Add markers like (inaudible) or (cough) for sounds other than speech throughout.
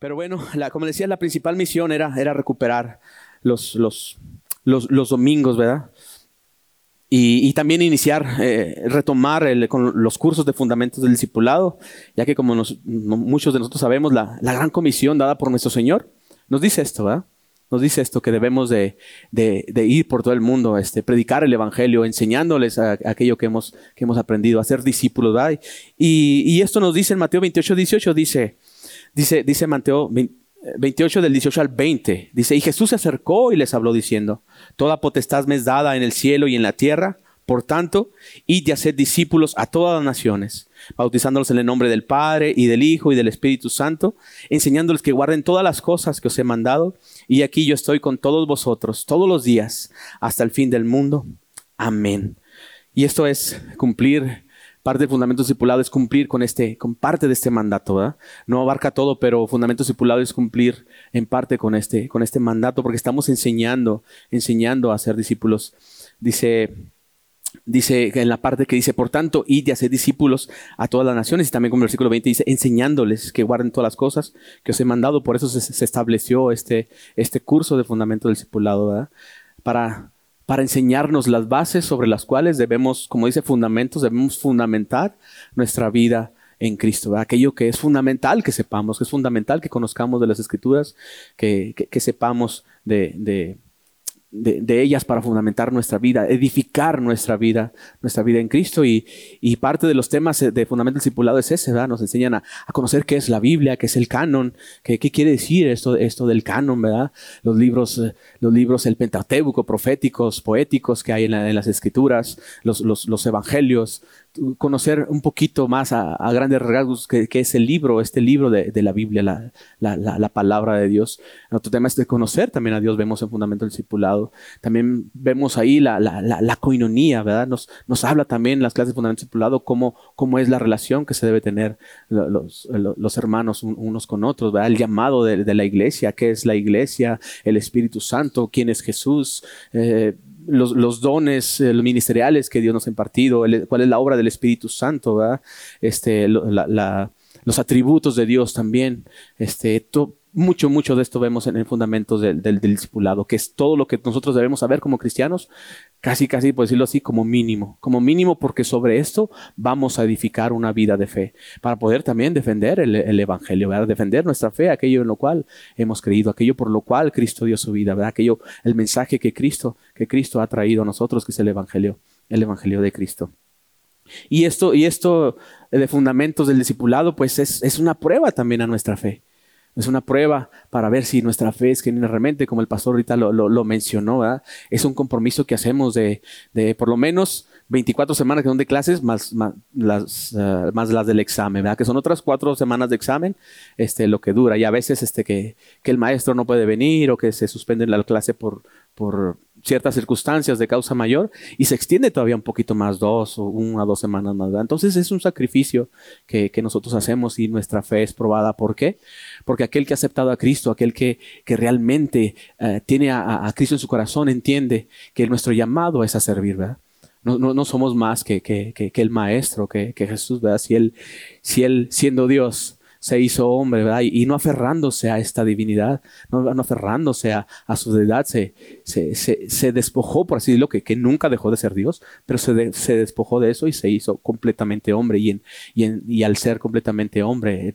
Pero bueno, (laughs) la, como decía, la principal misión era, era recuperar los, los, los, domingos, ¿verdad? Y, también iniciar, eh, retomar con los cursos de fundamentos del discipulado, ya que como muchos de nosotros sabemos, la, la, gran comisión dada por nuestro Señor nos dice esto, ¿verdad? Nos dice esto, que debemos de, de, de ir por todo el mundo, este, predicar el Evangelio, enseñándoles aquello que hemos, que hemos aprendido, a ser discípulos, ¿verdad? Y, y esto nos dice en Mateo 28, 18, dice, Dice, dice Mateo 28 del 18 al 20. Dice, y Jesús se acercó y les habló diciendo, Toda potestad me es dada en el cielo y en la tierra. Por tanto, id y haced discípulos a todas las naciones, bautizándolos en el nombre del Padre y del Hijo y del Espíritu Santo, enseñándoles que guarden todas las cosas que os he mandado. Y aquí yo estoy con todos vosotros todos los días hasta el fin del mundo. Amén. Y esto es cumplir parte del fundamento discipulado es cumplir con este, con parte de este mandato, ¿verdad? No abarca todo, pero fundamento discipulado es cumplir en parte con este, con este mandato, porque estamos enseñando, enseñando a ser discípulos. Dice, dice en la parte que dice, por tanto, id y hacer discípulos a todas las naciones, y también como el versículo 20 dice, enseñándoles que guarden todas las cosas que os he mandado, por eso se, se estableció este, este curso de fundamento del discipulado, ¿verdad? Para para enseñarnos las bases sobre las cuales debemos, como dice fundamentos, debemos fundamentar nuestra vida en Cristo. Aquello que es fundamental que sepamos, que es fundamental que conozcamos de las escrituras, que, que, sepamos de, de de, ellas para fundamentar nuestra vida, edificar nuestra vida, nuestra vida en Cristo. Y, parte de los temas de fundamento discipulado es ese, ¿verdad? Nos enseñan a, conocer qué es la Biblia, qué es el canon, qué, qué quiere decir esto, esto del canon, ¿verdad? Los libros, eh, los libros, el Pentateuco, proféticos, poéticos que hay en, las escrituras, los, los, los evangelios, conocer un poquito más a, grandes rasgos qué, es el libro, este libro de, la Biblia, la, la, palabra de Dios. Otro tema es de conocer también a Dios, vemos en Fundamento Discipulado. También vemos ahí la, la, coinonía, ¿verdad? Nos, nos habla también las clases de Fundamento Discipulado cómo, cómo es la relación que se debe tener los, los hermanos unos con otros, ¿verdad? El llamado de, de, la iglesia, qué es la iglesia, el Espíritu Santo, quién es Jesús. Eh, los, dones eh, ministeriales que Dios nos ha impartido, cuál es la obra del Espíritu Santo, Este, los atributos de Dios también. Este, mucho, mucho de esto vemos en el fundamento del, discipulado, que es todo lo que nosotros debemos saber como cristianos, casi, casi, por decirlo así, como mínimo. Como mínimo porque sobre esto vamos a edificar una vida de fe, para poder también defender el, Evangelio, ¿verdad? defender nuestra fe, aquello en lo cual hemos creído, aquello por lo cual Cristo dio su vida, ¿verdad? aquello, el mensaje que Cristo, que Cristo ha traído a nosotros, que es el Evangelio, el Evangelio de Cristo. Y esto, y esto de fundamentos del discipulado, pues es, es una prueba también a nuestra fe. Es una prueba para ver si nuestra fe es realmente, como el pastor ahorita lo, lo, mencionó, es un compromiso que hacemos de, de, por lo menos 24 semanas que son de clases más, más las, ah, más las del examen, ¿verdad? que son otras cuatro semanas de examen, este, lo que dura. Y a veces este, que, que el maestro no puede venir o que se suspende la clase por, por ciertas circunstancias de causa mayor y se extiende todavía un poquito más, dos o una o dos semanas más. Entonces es un sacrificio que, que, nosotros hacemos y nuestra fe es probada. ¿Por qué? Porque aquel que ha aceptado a Cristo, aquel que, que realmente eh, tiene a, a, Cristo en su corazón, entiende que nuestro llamado es a servir, ¿verdad? No, no, somos más que, que, que, el Maestro, que, Jesús, ¿verdad? Si él, si él siendo Dios, se hizo hombre, ¿verdad? Y, no aferrándose a esta divinidad, no, aferrándose a, su deidad, se, se, se, despojó, por así decirlo, que, que nunca dejó de ser Dios, pero se, se despojó de eso y se hizo completamente hombre. Y, en, y, en, y al ser completamente hombre,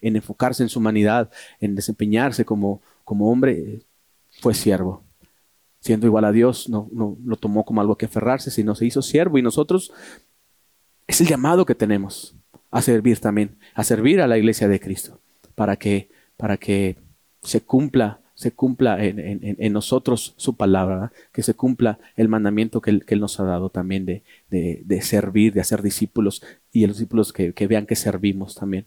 en, enfocarse en su humanidad, en desempeñarse como, como hombre, fue siervo. Siendo igual a Dios, no, no lo tomó como algo que aferrarse, sino se hizo siervo. Y nosotros, es el llamado que tenemos a servir también, a servir a la iglesia de Cristo, para que, para que se cumpla, se cumpla en, nosotros su palabra, que se cumpla el mandamiento que Él, nos ha dado también de, de, servir, de hacer discípulos y los discípulos que, vean que servimos también.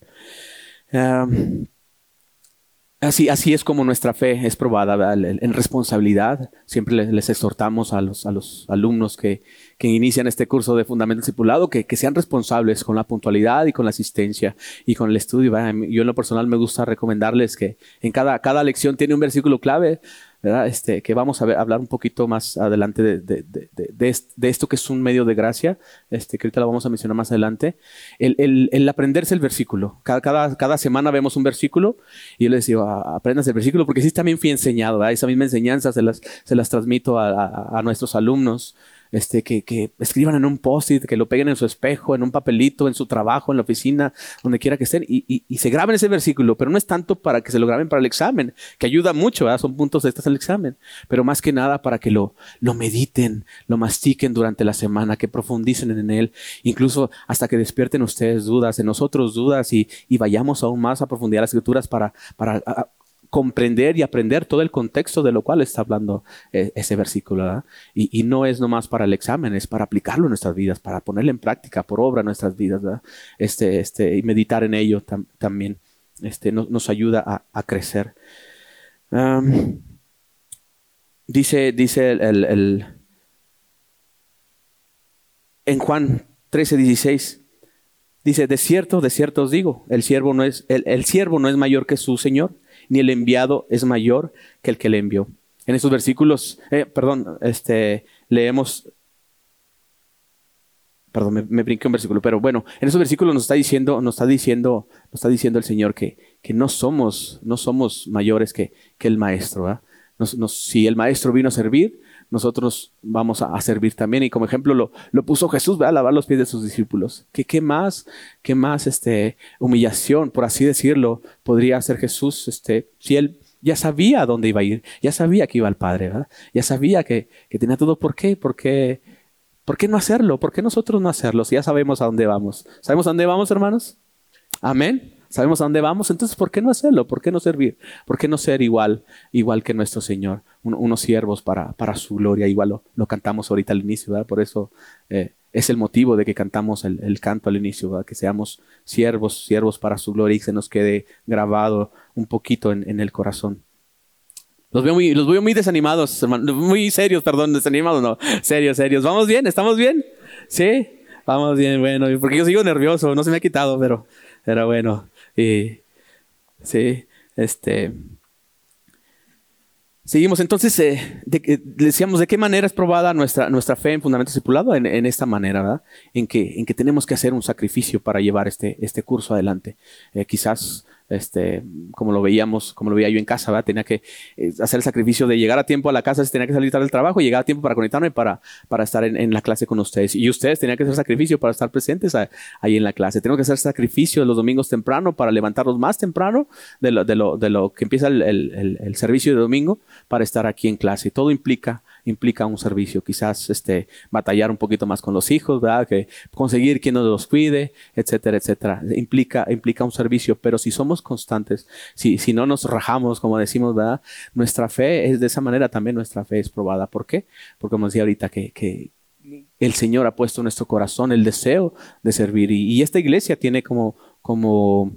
Así, así es como nuestra fe es probada en responsabilidad. Siempre les, exhortamos a los, a los alumnos que, que, inician este curso de Fundamento Discipulado que, que, sean responsables con la puntualidad y con la asistencia y con el estudio. Yo en lo personal me gusta recomendarles que en cada, cada lección tiene un versículo clave Este, que vamos a hablar un poquito más adelante de, esto que es un medio de gracia, este, que ahorita lo vamos a mencionar más adelante. El, el, aprenderse el versículo. Cada, semana vemos un versículo y yo les digo, aprendas el versículo, porque sí también fui enseñado, esa misma enseñanza se las, transmito a nuestros alumnos este, que, que escriban en un post-it, que lo peguen en su espejo, en un papelito, en su trabajo, en la oficina, donde quiera que estén, y, se graben ese versículo, pero no es tanto para que se lo graben para el examen, que ayuda mucho, son puntos de estos al examen, pero más que nada para que lo, mediten, lo mastiquen durante la semana, que profundicen en él, incluso hasta que despierten ustedes dudas, en nosotros dudas, y, vayamos aún más a profundidad las escrituras para comprender y aprender todo el contexto de lo cual está hablando eh, ese versículo. Y, no es nomás para el examen, es para aplicarlo en nuestras vidas, para ponerlo en práctica, por obra en nuestras vidas. Este, este, y meditar en ello también este, nos ayuda a, crecer. dice dice el, en Juan 13, 16. Dice, de cierto, de cierto os digo, el siervo no es, el, el siervo no es mayor que su Señor, ni el enviado es mayor que el que le envió. En esos versículos, eh, perdón, este, leemos, perdón, me, brinqué un versículo, pero bueno, en esos versículos nos está diciendo, nos está diciendo, nos está diciendo el Señor que, que no somos, no somos mayores que, que el Maestro. si el Maestro vino a servir, nosotros vamos a, servir también. Y como ejemplo lo, lo puso Jesús, a lavar los pies de sus discípulos. ¿Qué, qué más, qué más este, humillación, por así decirlo, podría hacer Jesús este, si él ya sabía a dónde iba a ir, ya sabía que iba al Padre, ¿verdad? ya sabía que, que tenía todo. ¿Por qué? Porque, ¿Por qué no hacerlo? ¿Por qué nosotros no hacerlo? Si ya sabemos a dónde vamos. ¿Sabemos a dónde vamos, hermanos? Amén. Sabemos a dónde vamos, entonces ¿por qué no hacerlo? ¿Por qué no servir? ¿Por qué no ser igual, igual que nuestro Señor? unos siervos para, para, su gloria, igual lo, cantamos ahorita al inicio, ¿verdad? Por eso eh, es el motivo de que cantamos el, canto al inicio, ¿verdad? Que seamos siervos, siervos para su gloria y se nos quede grabado un poquito en, el corazón. Los veo muy, los veo muy desanimados, muy serios, perdón, desanimados, no, serios, serios. ¿Vamos bien? ¿Estamos bien? ¿Sí? Vamos bien, bueno, porque yo sigo nervioso, no se me ha quitado, pero, pero bueno. Y, sí, este. Seguimos entonces, eh, decíamos, ¿de qué manera es probada nuestra, nuestra fe en fundamento discipulado? En, en, esta manera, ¿verdad? En que, en que tenemos que hacer un sacrificio para llevar este, este curso adelante. Eh, quizás este, como lo veíamos, como lo veía yo en casa, ¿verdad? tenía que eh, hacer el sacrificio de llegar a tiempo a la casa, tenía que salir tarde del trabajo, llegar a tiempo para conectarme para, para estar en, la clase con ustedes. Y ustedes tenían que hacer sacrificio para estar presentes ahí en la clase. Tengo que hacer sacrificio los domingos temprano para levantarlos más temprano de lo, de lo, de lo que empieza el, el, el servicio de domingo para estar aquí en clase. Todo implica implica un servicio, quizás este, batallar un poquito más con los hijos, ¿verdad? Que conseguir quien nos los cuide, etcétera, etcétera. Implica, implica un servicio, pero si somos constantes, si, si no nos rajamos, como decimos, ¿verdad? Nuestra fe es de esa manera también nuestra fe es probada. ¿Por qué? Porque como decía ahorita que, que el Señor ha puesto en nuestro corazón el deseo de servir y, esta iglesia tiene como, como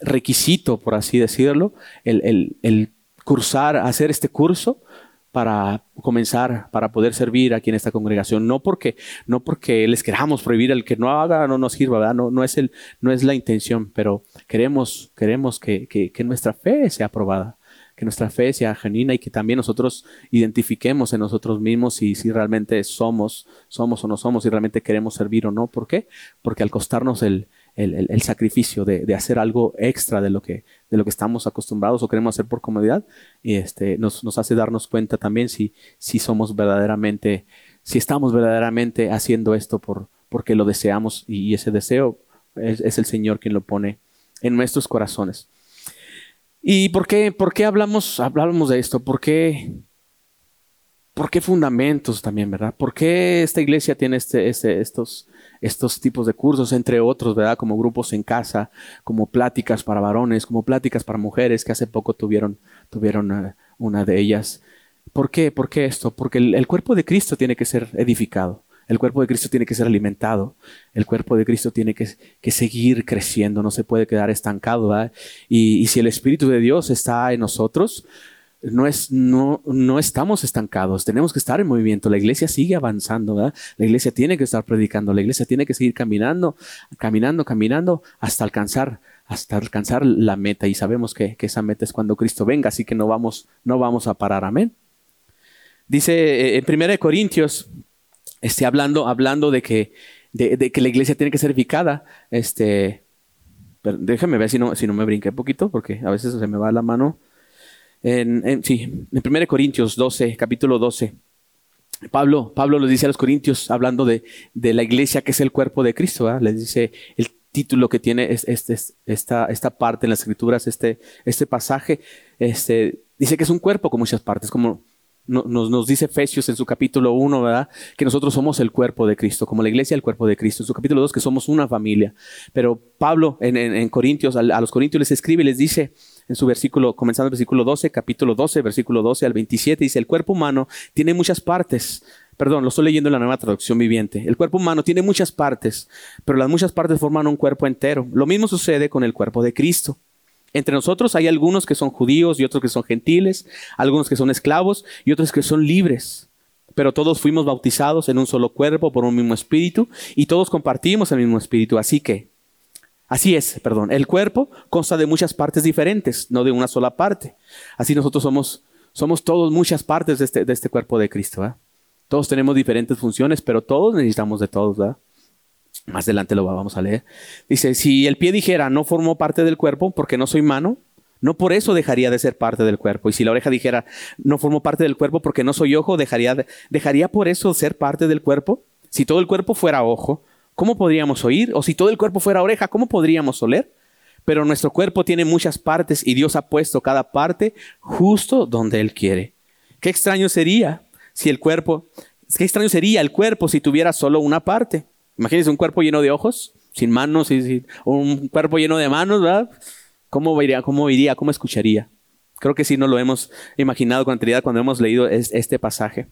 requisito, por así decirlo, el, el, el cursar, hacer este curso para comenzar, para poder servir aquí en esta congregación. No porque, no porque les queramos prohibir el que no haga, no nos sirva, ¿verdad? No, no, es, el, no es la intención, pero queremos, queremos que, que, nuestra fe sea aprobada, que nuestra fe sea genuina y que también nosotros identifiquemos en nosotros mismos si, si realmente somos, somos o no somos, si realmente queremos servir o no. ¿Por qué? Porque al costarnos el, el, sacrificio de, hacer algo extra de lo, que, de lo que estamos acostumbrados o queremos hacer por comodidad, y este, nos, nos hace darnos cuenta también si, si somos verdaderamente, si estamos verdaderamente haciendo esto por, porque lo deseamos y, ese deseo es, el Señor quien lo pone en nuestros corazones. ¿Y por qué, por qué hablamos, hablamos de esto? ¿Por qué, ¿Por qué fundamentos también, verdad? ¿Por qué esta iglesia tiene este, este, estos, estos tipos de cursos, entre otros, ¿verdad? Como grupos en casa, como pláticas para varones, como pláticas para mujeres, que hace poco tuvieron, tuvieron eh, una de ellas. ¿Por qué? ¿Por qué esto? Porque el, cuerpo de Cristo tiene que ser edificado. El cuerpo de Cristo tiene que ser alimentado. El cuerpo de Cristo tiene que, que seguir creciendo. No se puede quedar estancado. Y, y si el Espíritu de Dios está en nosotros, no, es, no, no estamos estancados, tenemos que estar en movimiento. La iglesia sigue avanzando. La iglesia tiene que estar predicando, la iglesia tiene que seguir caminando, caminando, caminando hasta alcanzar, hasta alcanzar la meta. Y sabemos que, esa meta es cuando Cristo venga, así que no vamos, no vamos a parar, amén. Dice eh, en 1 Corintios, este, hablando, hablando de que, de, que la iglesia tiene que ser edificada, este, déjame ver si no, si no me brinqué poquito, porque a veces se me va la mano. En, sí, en 1 Corintios 12, capítulo 12. Pablo, Pablo les dice a los corintios, hablando de, de la iglesia que es el cuerpo de Cristo, les dice el título que tiene este, esta, esta parte en las escrituras, este, este pasaje, este, dice que es un cuerpo con muchas partes, como nos, nos, dice Efesios en su capítulo 1, ¿verdad? Que nosotros somos el cuerpo de Cristo, como la iglesia el cuerpo de Cristo. En su capítulo 2, que somos una familia. Pero Pablo en, en, Corintios, a, a, los Corintios les escribe y les dice en su versículo, comenzando el versículo 12, capítulo 12, versículo 12 al 27, dice, el cuerpo humano tiene muchas partes. Perdón, lo estoy leyendo en la nueva traducción viviente. El cuerpo humano tiene muchas partes, pero las muchas partes forman un cuerpo entero. Lo mismo sucede con el cuerpo de Cristo. Entre nosotros hay algunos que son judíos y otros que son gentiles, algunos que son esclavos y otros que son libres. Pero todos fuimos bautizados en un solo cuerpo por un mismo espíritu y todos compartimos el mismo espíritu. Así que, así es, perdón, el cuerpo consta de muchas partes diferentes, no de una sola parte. Así nosotros somos, somos todos muchas partes de este, de este cuerpo de Cristo. Todos tenemos diferentes funciones, pero todos necesitamos de todos. ¿verdad? Más adelante lo vamos a leer. Dice, si el pie dijera, no formo parte del cuerpo porque no soy mano, no por eso dejaría de ser parte del cuerpo. Y si la oreja dijera, no formo parte del cuerpo porque no soy ojo, dejaría, dejaría por eso ser parte del cuerpo. Si todo el cuerpo fuera ojo, ¿cómo podríamos oír? O si todo el cuerpo fuera oreja, ¿cómo podríamos oler? Pero nuestro cuerpo tiene muchas partes y Dios ha puesto cada parte justo donde Él quiere. Qué extraño sería si el cuerpo, qué extraño sería el cuerpo si tuviera solo una parte. Imagínense un cuerpo lleno de ojos, sin manos, y, un cuerpo lleno de manos, ¿verdad? ¿Cómo iría, cómo iría, cómo escucharía? Creo que sí no lo hemos imaginado con anterioridad cuando hemos leído este pasaje.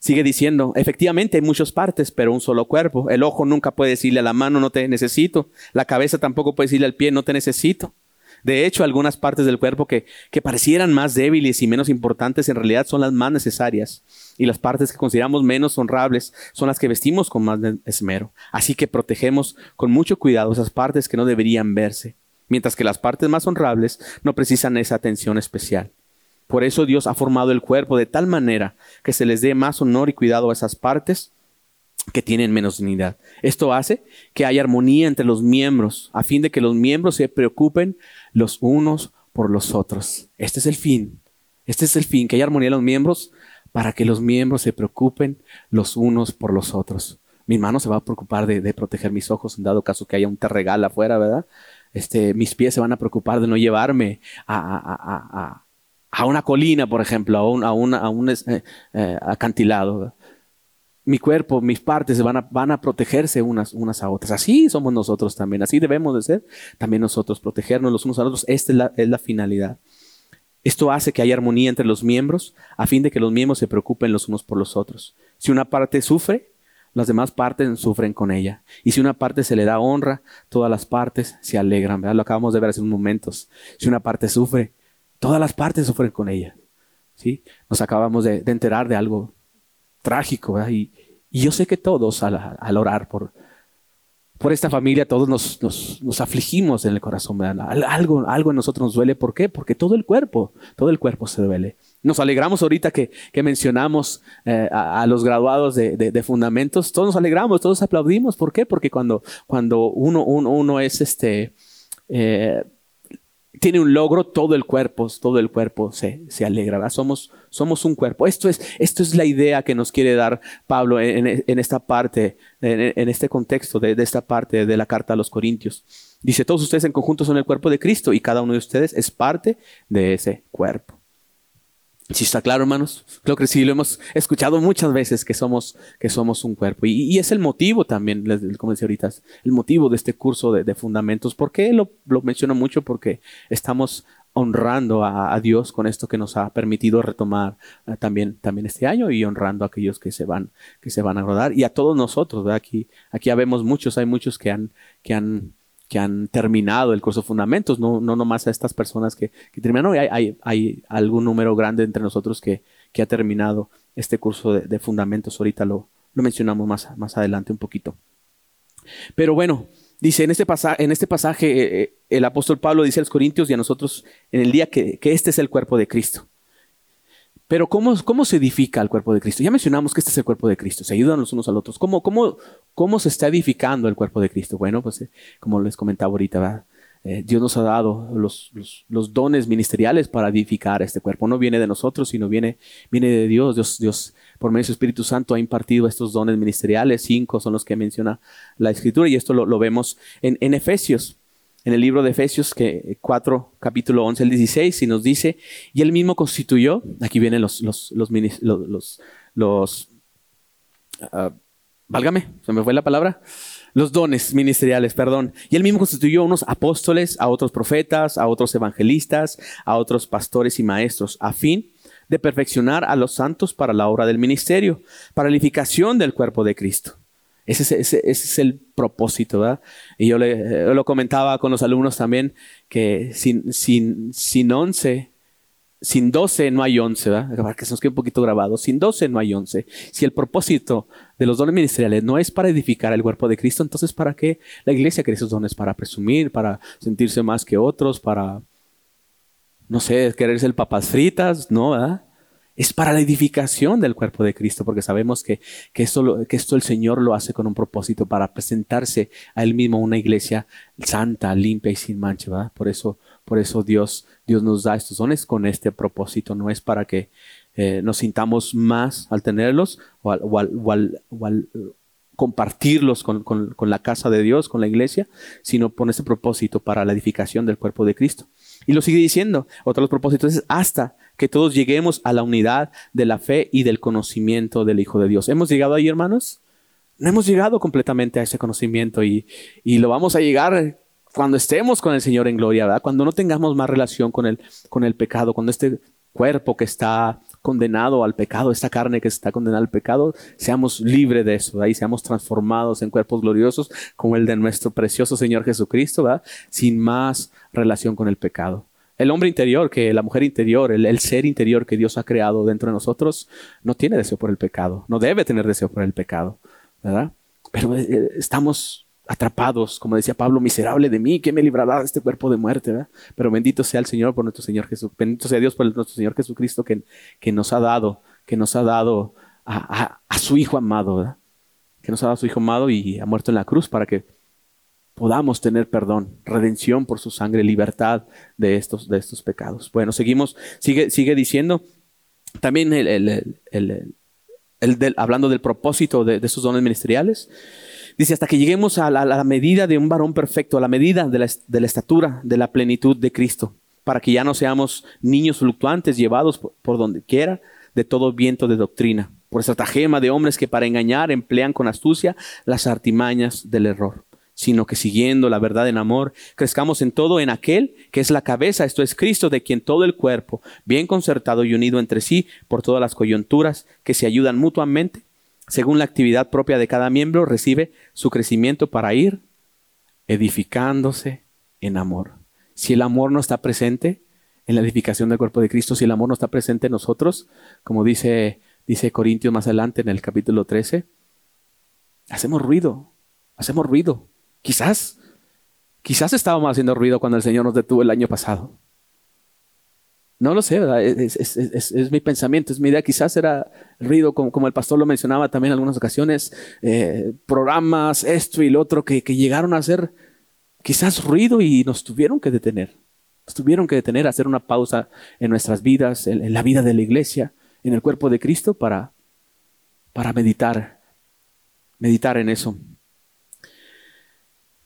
Sigue diciendo, efectivamente hay muchas partes, pero un solo cuerpo. El ojo nunca puede decirle a la mano, no te necesito. La cabeza tampoco puede decirle al pie, no te necesito. De hecho, algunas partes del cuerpo que, que parecieran más débiles y menos importantes en realidad son las más necesarias. Y las partes que consideramos menos honrables son las que vestimos con más esmero. Así que protegemos con mucho cuidado esas partes que no deberían verse, mientras que las partes más honrables no precisan esa atención especial. Por eso Dios ha formado el cuerpo de tal manera que se les dé más honor y cuidado a esas partes que tienen menos dignidad. Esto hace que haya armonía entre los miembros, a fin de que los miembros se preocupen los unos por los otros. Este es el fin. Este es el fin, que haya armonía en los miembros para que los miembros se preocupen los unos por los otros. Mi mano se va a preocupar de, proteger mis ojos en dado caso que haya un terregal afuera, ¿verdad? Este, mis pies se van a preocupar de no llevarme a, una colina, por ejemplo, a un, eh, eh, acantilado mi cuerpo, mis partes van a, van a protegerse unas, a otras. Así somos nosotros también, así debemos de ser también nosotros, protegernos los unos a los otros. Esta es la finalidad. Esto hace que haya armonía entre los miembros a fin de que los miembros se preocupen los unos por los otros. Si una parte sufre, las demás partes sufren con ella. Y si una parte se le da honra, todas las partes se alegran. Lo acabamos de ver hace unos momentos. Si una parte sufre, todas las partes sufren con ella. ¿Sí? Nos acabamos de, enterar de algo trágico. Y, yo sé que todos al, orar por, por esta familia, todos nos, nos, afligimos en el corazón. Algo, algo en nosotros nos duele. ¿Por qué? Porque todo el cuerpo, todo el cuerpo se duele. Nos alegramos ahorita que, que mencionamos eh, a, los graduados de, de, fundamentos. Todos nos alegramos, todos aplaudimos. ¿Por qué? Porque cuando, cuando uno, uno, uno es este... Eh, tiene un logro, todo el cuerpo, todo el cuerpo se, se alegra. Somos, somos un cuerpo. Esto es, esto es la idea que nos quiere dar Pablo en, esta parte, en, este contexto de, de, esta parte de la carta a los Corintios. Dice, todos ustedes en conjunto son el cuerpo de Cristo y cada uno de ustedes es parte de ese cuerpo. Si está claro, hermanos, creo que sí lo hemos escuchado muchas veces que somos, que somos un cuerpo. Y, es el motivo también, como decía ahorita, el motivo de este curso de, fundamentos. ¿Por qué lo, lo, menciono mucho? Porque estamos honrando a, Dios con esto que nos ha permitido retomar eh, también, también este año y honrando a aquellos que se van, que se van a rodar y a todos nosotros. Aquí, aquí ya vemos muchos, hay muchos que han, que han que han terminado el curso de fundamentos, no, no nomás a estas personas que, que terminaron, hay, hay, hay, algún número grande entre nosotros que, que ha terminado este curso de, fundamentos, ahorita lo, lo mencionamos más, más adelante un poquito. Pero bueno, dice en este, pasaje, en este pasaje eh, eh, el apóstol Pablo dice a los Corintios y a nosotros en el día que, que este es el cuerpo de Cristo. Pero ¿cómo, ¿cómo se edifica el cuerpo de Cristo? Ya mencionamos que este es el cuerpo de Cristo, se ayudan los unos a los otros. ¿Cómo, cómo, cómo se está edificando el cuerpo de Cristo? Bueno, pues eh, como les comentaba ahorita, eh, Dios nos ha dado los, los, dones ministeriales para edificar este cuerpo. No viene de nosotros, sino viene, viene de Dios. Dios. Dios, por medio de su Espíritu Santo, ha impartido estos dones ministeriales. Cinco son los que menciona la Escritura y esto lo, lo vemos en, en Efesios en el libro de Efesios que 4, capítulo 11 al 16, y nos dice, y él mismo constituyó, aquí vienen los, los, los, los, uh, válgame, se me fue la palabra, los dones ministeriales, perdón. Y él mismo constituyó unos apóstoles, a otros profetas, a otros evangelistas, a otros pastores y maestros, a fin de perfeccionar a los santos para la obra del ministerio, para la edificación del cuerpo de Cristo ese, es el propósito, ¿verdad? Y yo, le, lo comentaba con los alumnos también que sin, sin, sin 11, sin 12 no hay 11, ¿verdad? Para que se nos quede un poquito grabado. Sin 12 no hay 11. Si el propósito de los dones ministeriales no es para edificar el cuerpo de Cristo, entonces ¿para qué la iglesia quiere esos dones? Para presumir, para sentirse más que otros, para, no sé, querer ser papas fritas, ¿no? ¿verdad? Es para la edificación del cuerpo de Cristo, porque sabemos que, que, esto, que esto el Señor lo hace con un propósito para presentarse a Él mismo una iglesia santa, limpia y sin mancha. ¿verdad? Por eso, por eso Dios, Dios nos da estos dones con este propósito, no es para que eh, nos sintamos más al tenerlos o al, compartirlos con, con, la casa de Dios, con la iglesia, sino con ese propósito para la edificación del cuerpo de Cristo. Y lo sigue diciendo, otro de los propósitos es hasta que todos lleguemos a la unidad de la fe y del conocimiento del Hijo de Dios. ¿Hemos llegado ahí, hermanos? No hemos llegado completamente a ese conocimiento y, lo vamos a llegar cuando estemos con el Señor en gloria, ¿verdad? Cuando no tengamos más relación con el, con el pecado, cuando este cuerpo que está condenado al pecado, esta carne que está condenada al pecado, seamos libres de eso, y seamos transformados en cuerpos gloriosos como el de nuestro precioso Señor Jesucristo, ¿verdad? sin más relación con el pecado. El hombre interior, que la mujer interior, el, ser interior que Dios ha creado dentro de nosotros, no tiene deseo por el pecado, no debe tener deseo por el pecado, ¿verdad? Pero eh, estamos atrapados, como decía Pablo, miserable de mí, que me librará de este cuerpo de muerte, ¿verdad? Pero bendito sea el Señor por nuestro Señor Jesús, bendito sea Dios por nuestro Señor Jesucristo que, que nos ha dado, que nos ha dado a, a su Hijo amado, ¿verdad? Que nos ha dado a su Hijo amado y ha muerto en la cruz para que podamos tener perdón, redención por su sangre, libertad de estos, de estos pecados. Bueno, seguimos, sigue, sigue diciendo también el, hablando del propósito de, esos dones ministeriales. Dice, hasta que lleguemos a la, medida de un varón perfecto, a la medida de la, de la, estatura, de la plenitud de Cristo, para que ya no seamos niños fluctuantes llevados por, por donde quiera de todo viento de doctrina, por estratagema de hombres que para engañar emplean con astucia las artimañas del error sino que siguiendo la verdad en amor, crezcamos en todo en aquel que es la cabeza, esto es Cristo, de quien todo el cuerpo, bien concertado y unido entre sí por todas las coyunturas que se ayudan mutuamente, según la actividad propia de cada miembro, recibe su crecimiento para ir edificándose en amor. Si el amor no está presente en la edificación del cuerpo de Cristo, si el amor no está presente en nosotros, como dice, dice Corintios más adelante en el capítulo 13, hacemos ruido, hacemos ruido. Quizás, quizás estábamos haciendo ruido cuando el Señor nos detuvo el año pasado. No lo sé, Es, mi pensamiento, es mi idea. Quizás era ruido, como, el pastor lo mencionaba también en algunas ocasiones, eh, programas, esto y lo otro, que, llegaron a hacer quizás ruido y nos tuvieron que detener. Nos tuvieron que detener, hacer una pausa en nuestras vidas, en, la vida de la iglesia, en el cuerpo de Cristo, para, para meditar, meditar en eso.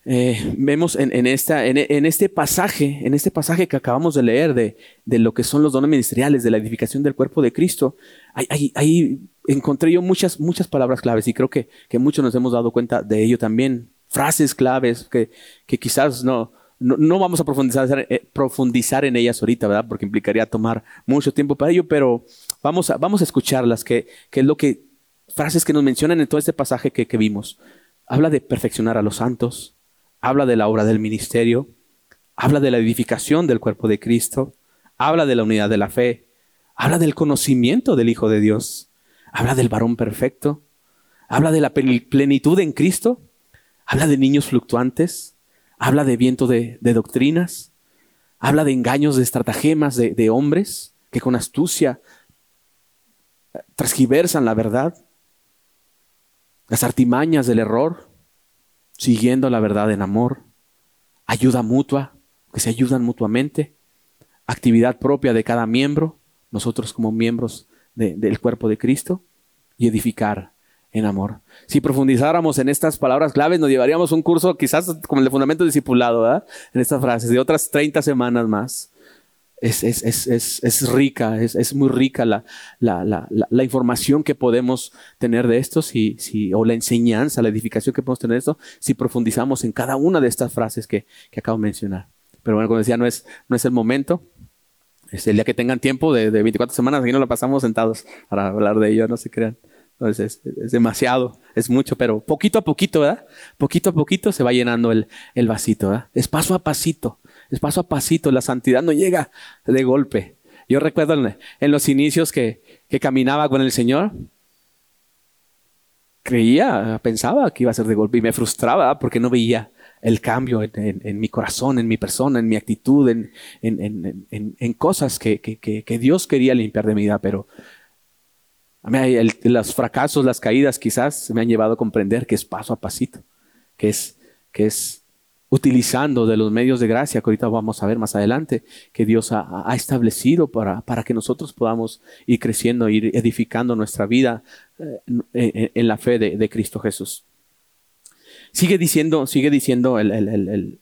Eh, vemos en, esta, en, este pasaje, en este pasaje que acabamos de leer de, lo que son los dones ministeriales, de la edificación del cuerpo de Cristo, ahí, encontré yo muchas, muchas palabras claves y creo que, muchos nos hemos dado cuenta de ello también, frases claves que, quizás no, no, vamos a profundizar, eh, profundizar en ellas ahorita, ¿verdad? Porque implicaría tomar mucho tiempo para ello, pero vamos a, vamos a escucharlas, que, es lo que, frases que nos mencionan en todo este pasaje que, que vimos. Habla de perfeccionar a los santos, habla de la obra del ministerio, habla de la edificación del cuerpo de Cristo, habla de la unidad de la fe, habla del conocimiento del Hijo de Dios, habla del varón perfecto, habla de la plenitud en Cristo, habla de niños fluctuantes, habla de viento de, doctrinas, habla de engaños, de estratagemas de, de hombres que con astucia transgiversan la verdad, las artimañas del error, siguiendo la verdad en amor, ayuda mutua, que se ayudan mutuamente, actividad propia de cada miembro, nosotros como miembros del cuerpo de Cristo, y edificar en amor. Si profundizáramos en estas palabras claves, nos llevaríamos un curso quizás como el de Fundamento Discipulado, ¿verdad? En estas frases, de otras 30 semanas más. Es, es, rica, es, muy rica la, la, información que podemos tener de esto, si, o la enseñanza, la edificación que podemos tener de esto, si profundizamos en cada una de estas frases que, que acabo de mencionar. Pero bueno, como decía, no es, no es el momento. Es el día que tengan tiempo de, de 24 semanas, aquí no lo pasamos sentados para hablar de ello, no se crean. Entonces es, demasiado, es mucho, pero poquito a poquito, ¿verdad? Poquito a poquito se va llenando el, el vasito, ¿verdad? Es paso a pasito, es paso a pasito. La santidad no llega de golpe. Yo recuerdo en, los inicios que, caminaba con el Señor, creía, pensaba que iba a ser de golpe y me frustraba porque no veía el cambio en, mi corazón, en mi persona, en mi actitud, en, cosas que, Dios quería limpiar de mi vida, pero los fracasos, las caídas quizás me han llevado a comprender que es paso a pasito, que es, que es utilizando de los medios de gracia que ahorita vamos a ver más adelante, que Dios ha, establecido para, para, que nosotros podamos ir creciendo, ir edificando nuestra vida eh, en, la fe de, Cristo Jesús. Sigue diciendo, sigue diciendo el, el,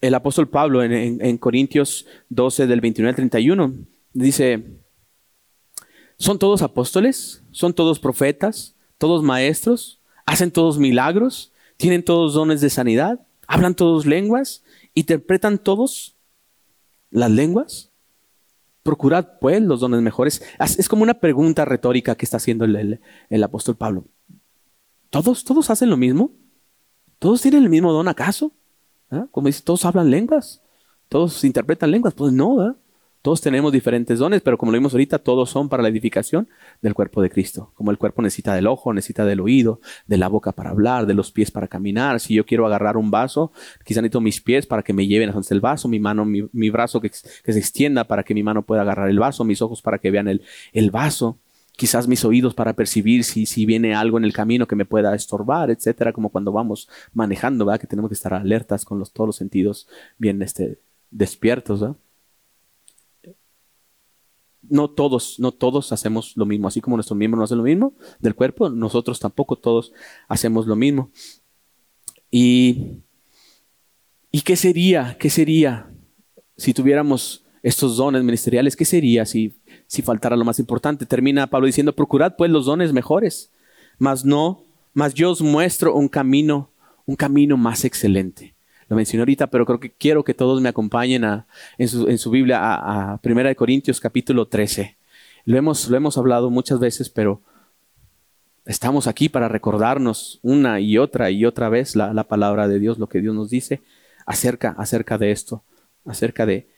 el apóstol Pablo en, en, Corintios 12 del 29 al 31, dice, ¿Son todos apóstoles? ¿Son todos profetas? ¿Todos maestros? ¿Hacen todos milagros? ¿Tienen todos dones de sanidad? ¿Hablan todos lenguas? ¿Interpretan todos las lenguas? Procurad pues los dones mejores. Es como una pregunta retórica que está haciendo el, apóstol Pablo. ¿Todos, ¿Todos hacen lo mismo? ¿Todos tienen el mismo don acaso? ¿Ah? Como dice, ¿todos hablan lenguas? ¿Todos interpretan lenguas? Pues no, ¿verdad? Todos tenemos diferentes dones, pero como lo vimos ahorita, todos son para la edificación del cuerpo de Cristo. Como el cuerpo necesita del ojo, necesita del oído, de la boca para hablar, de los pies para caminar. Si yo quiero agarrar un vaso, quizá necesito mis pies para que me lleven hasta el vaso, mi mano, mi, brazo que, se extienda para que mi mano pueda agarrar el vaso, mis ojos para que vean el, el vaso quizás mis oídos para percibir si, si viene algo en el camino que me pueda estorbar, etcétera, como cuando vamos manejando, ¿verdad? Que tenemos que estar alertas con los, todos los sentidos bien este, despiertos, ¿verdad? No todos, no todos hacemos lo mismo. Así como nuestros miembros no hacen lo mismo del cuerpo, nosotros tampoco todos hacemos lo mismo. Y, ¿y qué sería? ¿Qué sería si tuviéramos estos dones ministeriales? ¿Qué sería si, si faltara lo más importante? Termina Pablo diciendo, procurad pues los dones mejores, mas no, mas yo os muestro un camino, un camino más excelente lo mencioné ahorita, pero creo que quiero que todos me acompañen en, su, Biblia a, a Primera de Corintios capítulo 13. Lo hemos, lo hemos hablado muchas veces, pero estamos aquí para recordarnos una y otra y otra vez la, la palabra de Dios, lo que Dios nos dice acerca, acerca de esto, acerca de,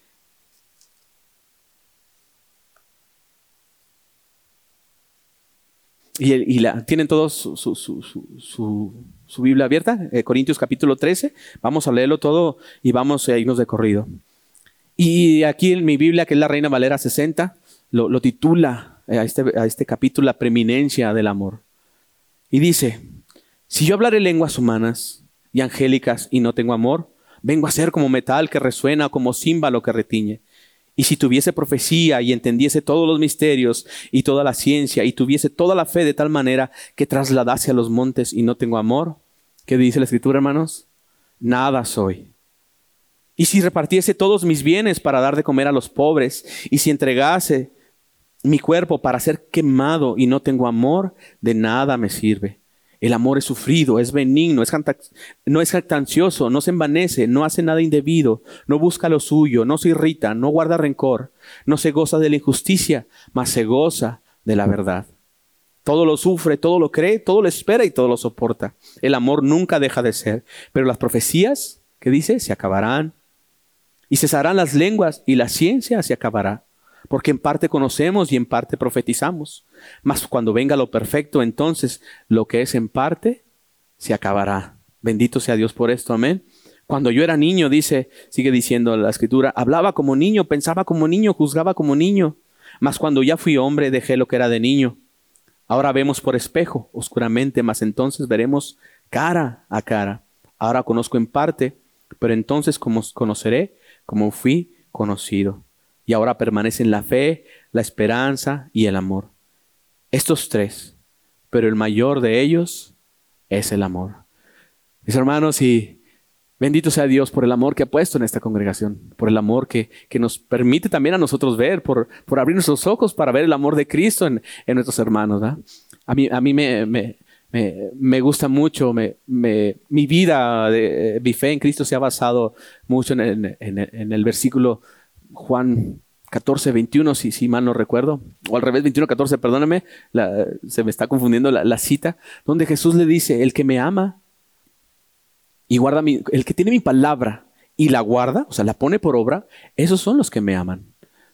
Y, la, tienen todos su, Biblia abierta, eh, Corintios capítulo 13. Vamos a leerlo todo y vamos a irnos de corrido. Y aquí en mi Biblia, que es la Reina Valera 60, lo, titula eh, a, este, a este capítulo La preeminencia del amor. Y dice, si yo hablaré lenguas humanas y angélicas y no tengo amor, vengo a ser como metal que resuena, como címbalo que retiñe. Y si tuviese profecía y entendiese todos los misterios y toda la ciencia y tuviese toda la fe de tal manera que trasladase a los montes y no tengo amor, ¿qué dice la escritura, hermanos? Nada soy. Y si repartiese todos mis bienes para dar de comer a los pobres y si entregase mi cuerpo para ser quemado y no tengo amor, de nada me sirve. El amor es sufrido, es benigno, es no es jactancioso, no se envanece, no hace nada indebido, no busca lo suyo, no se irrita, no guarda rencor, no se goza de la injusticia, mas se goza de la verdad. Todo lo sufre, todo lo cree, todo lo espera y todo lo soporta. El amor nunca deja de ser. Pero las profecías, ¿qué dice? Se acabarán. Y cesarán las lenguas y la ciencia se acabará porque en parte conocemos y en parte profetizamos. Mas cuando venga lo perfecto, entonces lo que es en parte se acabará. Bendito sea Dios por esto, amén. Cuando yo era niño, dice, sigue diciendo la escritura, hablaba como niño, pensaba como niño, juzgaba como niño. Mas cuando ya fui hombre dejé lo que era de niño. Ahora vemos por espejo, oscuramente, mas entonces veremos cara a cara. Ahora conozco en parte, pero entonces como conoceré como fui conocido. Y ahora permanecen la fe, la esperanza y el amor. Estos tres, pero el mayor de ellos es el amor. Mis hermanos, y bendito sea Dios por el amor que ha puesto en esta congregación, por el amor que, que nos permite también a nosotros ver, por, por abrir nuestros ojos para ver el amor de Cristo en, en nuestros hermanos. A mí, a mí me, me, me, gusta mucho, me, mi vida, de, mi fe en Cristo se ha basado mucho en, en, en el versículo Juan 14, 21, si, si, mal no recuerdo, o al revés, 21, 14, perdóname, se me está confundiendo la, la, cita, donde Jesús le dice, el que me ama y guarda mi, el que tiene mi palabra y la guarda, o sea, la pone por obra, esos son los que me aman.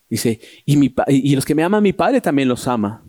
Dice, y, mi, y los que me aman, mi Padre también los ama.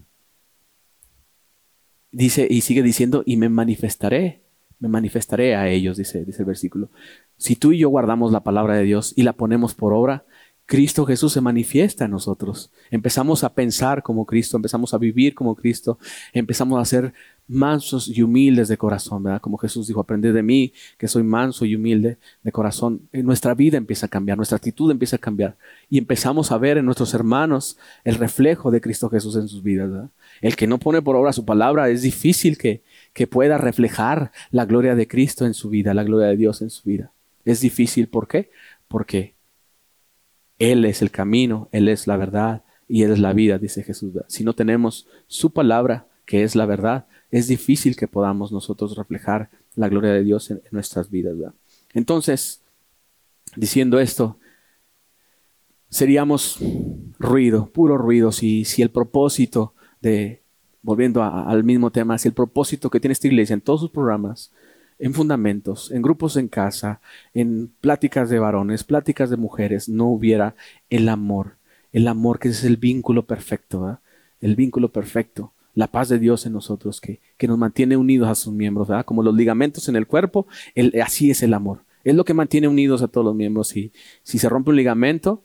Dice, y sigue diciendo, y me manifestaré, me manifestaré a ellos, dice, dice el versículo. Si tú y yo guardamos la palabra de Dios y la ponemos por obra, Cristo Jesús se manifiesta en nosotros. Empezamos a pensar como Cristo, empezamos a vivir como Cristo, empezamos a ser mansos y humildes de corazón, ¿verdad? Como Jesús dijo, aprended de mí, que soy manso y humilde de corazón. Nuestra vida empieza a cambiar, nuestra actitud empieza a cambiar y empezamos a ver en nuestros hermanos el reflejo de Cristo Jesús en sus vidas, ¿verdad? El que no pone por obra su palabra es difícil que, que pueda reflejar la gloria de Cristo en su vida, la gloria de Dios en su vida. Es difícil, ¿por qué? Porque él es el camino, Él es la verdad y Él es la vida, dice Jesús. Si no tenemos su palabra, que es la verdad, es difícil que podamos nosotros reflejar la gloria de Dios en, nuestras vidas. Entonces, diciendo esto, seríamos ruido, puro ruido, si, si el propósito de, volviendo al mismo tema, si el propósito que tiene esta iglesia en todos sus programas en fundamentos, en grupos en casa, en pláticas de varones, pláticas de mujeres, no hubiera el amor, el amor que es el vínculo perfecto, el vínculo perfecto, la paz de Dios en nosotros que, que nos mantiene unidos a sus miembros, ¿verdad? como los ligamentos en el cuerpo, así es el amor. Es lo que mantiene unidos a todos los miembros. Y si se rompe un ligamento,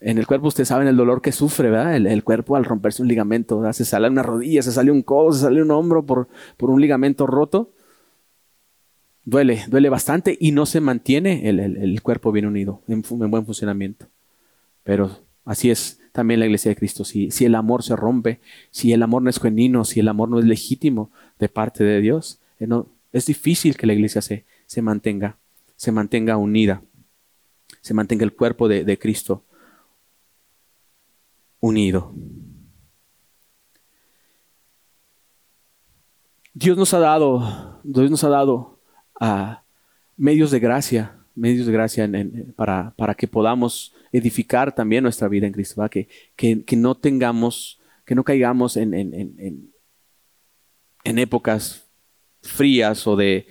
en el cuerpo ustedes saben el dolor que sufre, ¿verdad? El, cuerpo al romperse un ligamento, se sale una rodilla, se sale un codo, se sale un hombro por, por un ligamento roto duele, duele bastante y no se mantiene el, cuerpo bien unido, en, buen funcionamiento. Pero así es también la iglesia de Cristo. Si, si el amor se rompe, si el amor no es genuino, si el amor no es legítimo de parte de Dios, eh, es difícil que la iglesia se, se, mantenga, se mantenga unida, se mantenga el cuerpo de, de Cristo unido. Dios nos ha dado, Dios nos ha dado medios de gracia, medios de gracia para, para, que podamos edificar también nuestra vida en Cristo, que, que, no tengamos, que no caigamos en, en, épocas frías o de,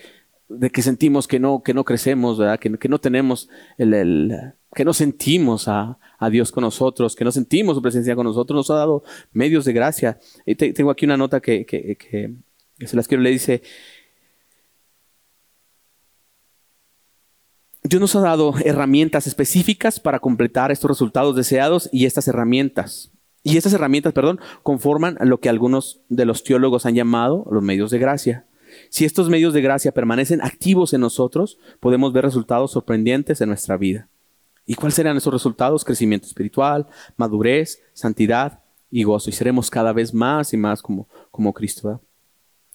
de, que sentimos que no, que no crecemos, ¿verdad? Que, que no tenemos el, el que no sentimos a, a, Dios con nosotros, que no sentimos su presencia con nosotros, nos ha dado medios de gracia. Y tengo aquí una nota que, que, que, se las quiero le dice, Dios nos ha dado herramientas específicas para completar estos resultados deseados y estas herramientas, y estas herramientas, perdón, conforman lo que algunos de los teólogos han llamado los medios de gracia. Si estos medios de gracia permanecen activos en nosotros, podemos ver resultados sorprendentes en nuestra vida. ¿Y cuáles serán esos resultados? Crecimiento espiritual, madurez, santidad y gozo. Y seremos cada vez más y más como, como Cristo.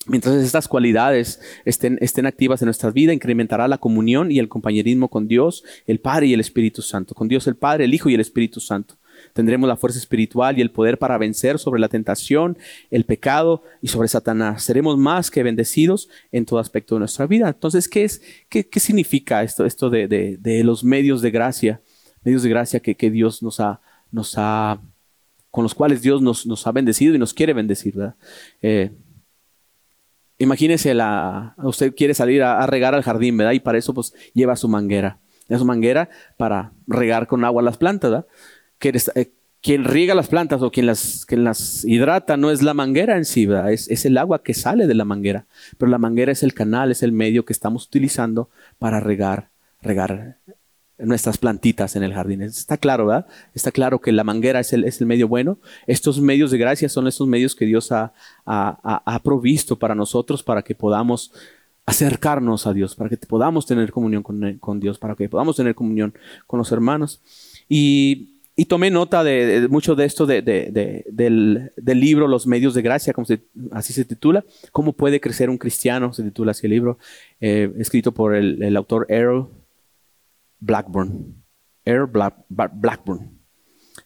Mientras estas cualidades estén, estén activas en nuestra vida, incrementará la comunión y el compañerismo con Dios, el Padre y el Espíritu Santo. Con Dios el Padre, el Hijo y el Espíritu Santo. Tendremos la fuerza espiritual y el poder para vencer sobre la tentación, el pecado y sobre Satanás. Seremos más que bendecidos en todo aspecto de nuestra vida. Entonces, ¿qué, es, qué, qué significa esto, esto de, de, los medios de gracia? Medios de gracia que, que Dios nos ha, nos ha, con los cuales Dios nos, nos ha bendecido y nos quiere bendecir. ¿verdad? Eh, Imagínese, la, usted quiere salir a, regar al jardín, ¿verdad? Y para eso pues lleva su manguera. Es su manguera para regar con agua las plantas, ¿verdad? Eh, quien riega las plantas o quien las, quien las hidrata no es la manguera en sí, ¿verdad? Es, es, el agua que sale de la manguera. Pero la manguera es el canal, es el medio que estamos utilizando para regar, regar nuestras plantitas en el jardín. Está claro, ¿verdad? Está claro que la manguera es el, es el medio bueno. Estos medios de gracia son estos medios que Dios ha, ha, provisto para nosotros para que podamos acercarnos a Dios, para que podamos tener comunión con, Dios, para que podamos tener comunión con los hermanos. Y, y tomé nota de, mucho de esto de, del, del, libro Los medios de gracia, como así se titula, Cómo puede crecer un cristiano, se titula así el libro, eh, escrito por el, el autor Errol Blackburn. Earl Blackburn.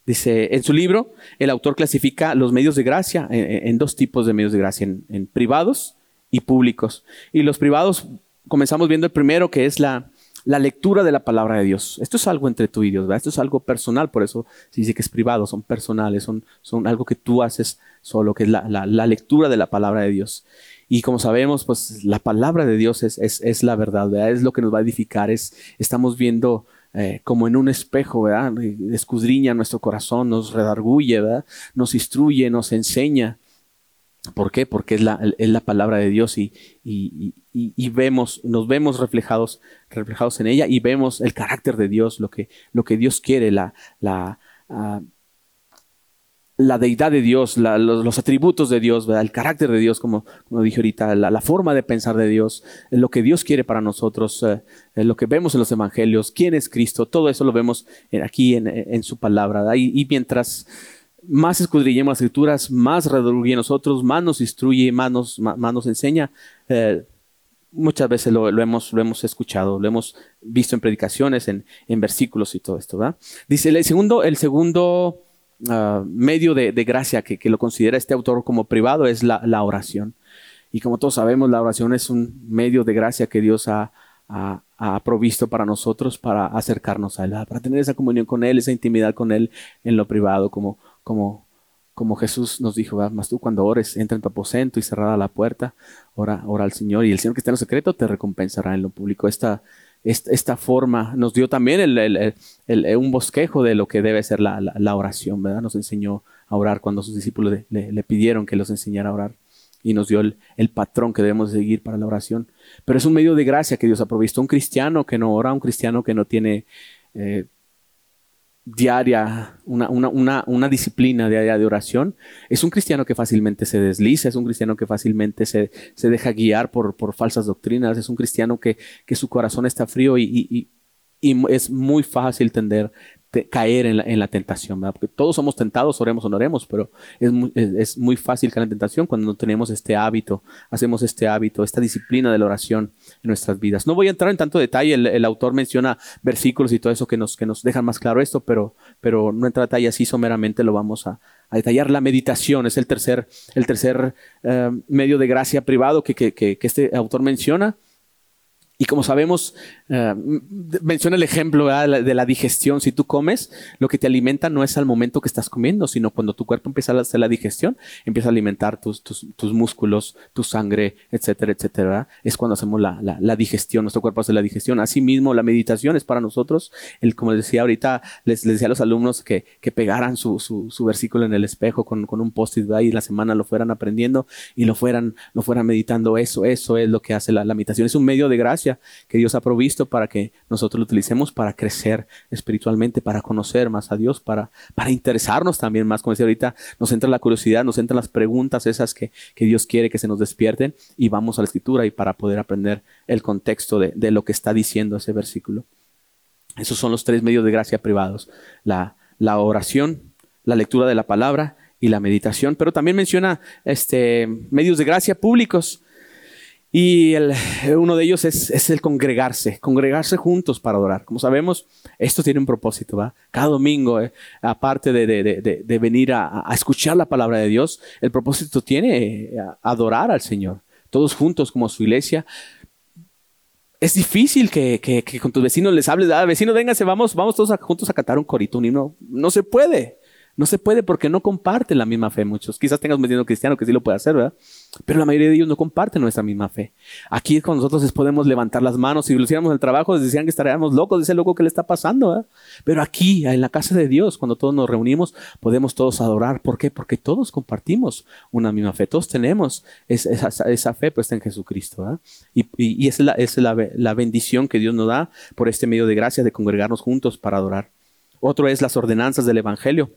Dice, en su libro, el autor clasifica los medios de gracia en, dos tipos de medios de gracia, en, privados y públicos. Y los privados, comenzamos viendo el primero, que es la, la lectura de la palabra de Dios. Esto es algo entre tú y Dios. Esto es algo personal, por eso se dice que es privado, son personales, son, son algo que tú haces solo, que es la, la, lectura de la palabra de Dios. Y como sabemos, pues la palabra de Dios es, es, es la verdad, ¿verdad? Es lo que nos va a edificar, es, estamos viendo eh, como en un espejo, ¿verdad? Escudriña nuestro corazón, nos redarguye, ¿verdad? Nos instruye, nos enseña. ¿Por qué? Porque es la, es la palabra de Dios y, y, y, vemos, nos vemos reflejados, reflejados en ella y vemos el carácter de Dios, lo que, lo que Dios quiere, la, la, ah, la deidad de Dios, los, atributos de Dios, el carácter de Dios, como, como dije ahorita, la, forma de pensar de Dios, lo que Dios quiere para nosotros, eh, lo que vemos en los evangelios, quién es Cristo, todo eso lo vemos aquí en, su palabra. Y, mientras más escudriñemos las escrituras, más redruye nosotros, más nos instruye, más nos, más, nos enseña. Eh, muchas veces lo, hemos, lo hemos escuchado, lo hemos visto en predicaciones, en, en versículos y todo esto. Dice el segundo, el segundo Ah, medio de, gracia que, lo considera este autor como privado es la, oración. Y como todos sabemos, la oración es un medio de gracia que Dios ha, provisto para nosotros para acercarnos a Él, para tener esa comunión con Él, esa intimidad con Él en lo privado, como, como, como Jesús nos dijo, más tú cuando ores, entra en tu aposento y cerrada la puerta, ora, ora al Señor y el Señor que está en lo secreto te recompensará en lo público. Esta, esta, forma. Nos dio también el, un bosquejo de lo que debe ser la, oración, ¿verdad? Nos enseñó a orar cuando sus discípulos le, pidieron que los enseñara a orar y nos dio el, patrón que debemos seguir para la oración. Pero es un medio de gracia que Dios ha provisto. Un cristiano que no ora, un cristiano que no tiene eh, diaria, una, una, una, disciplina diaria de oración, es un cristiano que fácilmente se desliza, es un cristiano que fácilmente se, se deja guiar por, por, falsas doctrinas, es un cristiano que, que su corazón está frío y, y, y es muy fácil tender, caer en la, en la tentación, ¿verdad? Porque todos somos tentados, oremos o no oremos, pero es muy, es, muy fácil caer en tentación cuando no tenemos este hábito, hacemos este hábito, esta disciplina de la oración en nuestras vidas. No voy a entrar en tanto detalle, el, autor menciona versículos y todo eso que nos, que nos dejan más claro esto, pero, pero no entra detalle así someramente, lo vamos a, detallar. La meditación es el tercer, el tercer eh, medio de gracia privado que, que, que este autor menciona. Y como sabemos, eh, menciona el ejemplo de la digestión. Si tú comes, lo que te alimenta no es al momento que estás comiendo, sino cuando tu cuerpo empieza a hacer la digestión, empieza a alimentar tus, tus, músculos, tu sangre, etcétera, etcétera. Es cuando hacemos la, la, digestión, nuestro cuerpo hace la digestión. Asimismo, la meditación es para nosotros, el, como les decía ahorita, les, decía a los alumnos que, que pegaran su, su, versículo en el espejo con, con un post-it y la semana lo fueran aprendiendo y lo fueran, lo fueran meditando. Eso, eso es lo que hace la, la meditación. Es un medio de gracia que Dios ha provisto para que nosotros lo utilicemos para crecer espiritualmente, para conocer más a Dios, para, para interesarnos también más. Como decía ahorita, nos entra la curiosidad, nos entran las preguntas esas que, Dios quiere que se nos despierten y vamos a la escritura y para poder aprender el contexto de, lo que está diciendo ese versículo. Esos son los tres medios de gracia privados. La, la oración, la lectura de la palabra y la meditación, pero también menciona este, medios de gracia públicos. Y el, uno de ellos es, el congregarse, congregarse juntos para adorar. Como sabemos, esto tiene un propósito, ¿va? Cada domingo, eh, aparte de, venir a, escuchar la palabra de Dios, el propósito tiene eh, adorar al Señor. Todos juntos como su iglesia. Es difícil que, con tus vecinos les hables, ah, vecino, véngase, vamos, vamos todos juntos a cantar un corito, un. No se puede. No se puede porque no comparten la misma fe muchos. Quizás tengas un vecino cristiano que sí lo puede hacer, ¿verdad? Pero la mayoría de ellos no comparten nuestra misma fe. Aquí con nosotros podemos levantar las manos. Si lo hiciéramos el trabajo, decían que estaríamos locos. Dice loco que le está pasando, ¿verdad? Pero aquí, en la casa de Dios, cuando todos nos reunimos, podemos todos adorar. ¿Por qué? Porque todos compartimos una misma fe. Todos tenemos esa, esa, fe puesta en Jesucristo, ¿verdad? Y, esa es, la, es la, la bendición que Dios nos da por este medio de gracia de congregarnos juntos para adorar. Otro es las ordenanzas del Evangelio.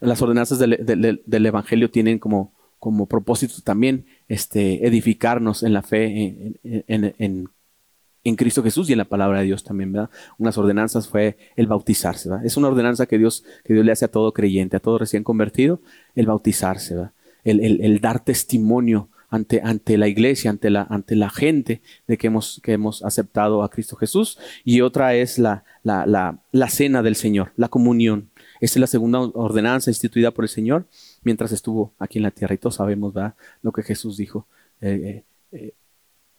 Las ordenanzas del, Evangelio tienen como, como propósito también este, edificarnos en la fe en, Cristo Jesús y en la palabra de Dios también, ¿verdad? Unas ordenanzas fue el bautizarse, ¿verdad? Es una ordenanza que Dios, que Dios le hace a todo creyente, a todo recién convertido, el bautizarse, ¿verdad? El, dar testimonio ante, ante, la iglesia, ante la, ante la gente de que hemos, que hemos aceptado a Cristo Jesús. Y otra es la, la, la cena del Señor, la comunión. Esta es la segunda ordenanza instituida por el Señor mientras estuvo aquí en la tierra. Y todos sabemos ¿verdad? lo que Jesús dijo. Eh, eh, eh,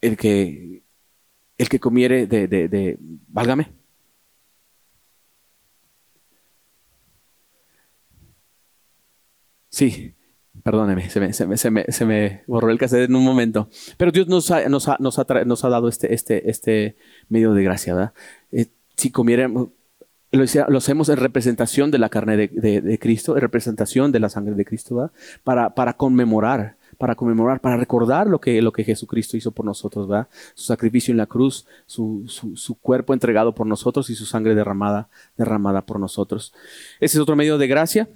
el, que, el que comiere de, de, válgame. Sí, perdóneme, se me, se, me, se, me, borró el cassette en un momento. Pero Dios nos ha, nos ha, nos ha, nos ha dado este, este, este medio de gracia, ¿verdad? si comiéramos, lo, hacemos en representación de la carne de, Cristo, en representación de la sangre de Cristo, Para, para conmemorar, para conmemorar, para recordar lo que, lo que Jesucristo hizo por nosotros, ¿verdad? Su sacrificio en la cruz, su, su, cuerpo entregado por nosotros y su sangre derramada, derramada por nosotros. Ese es otro medio de gracia.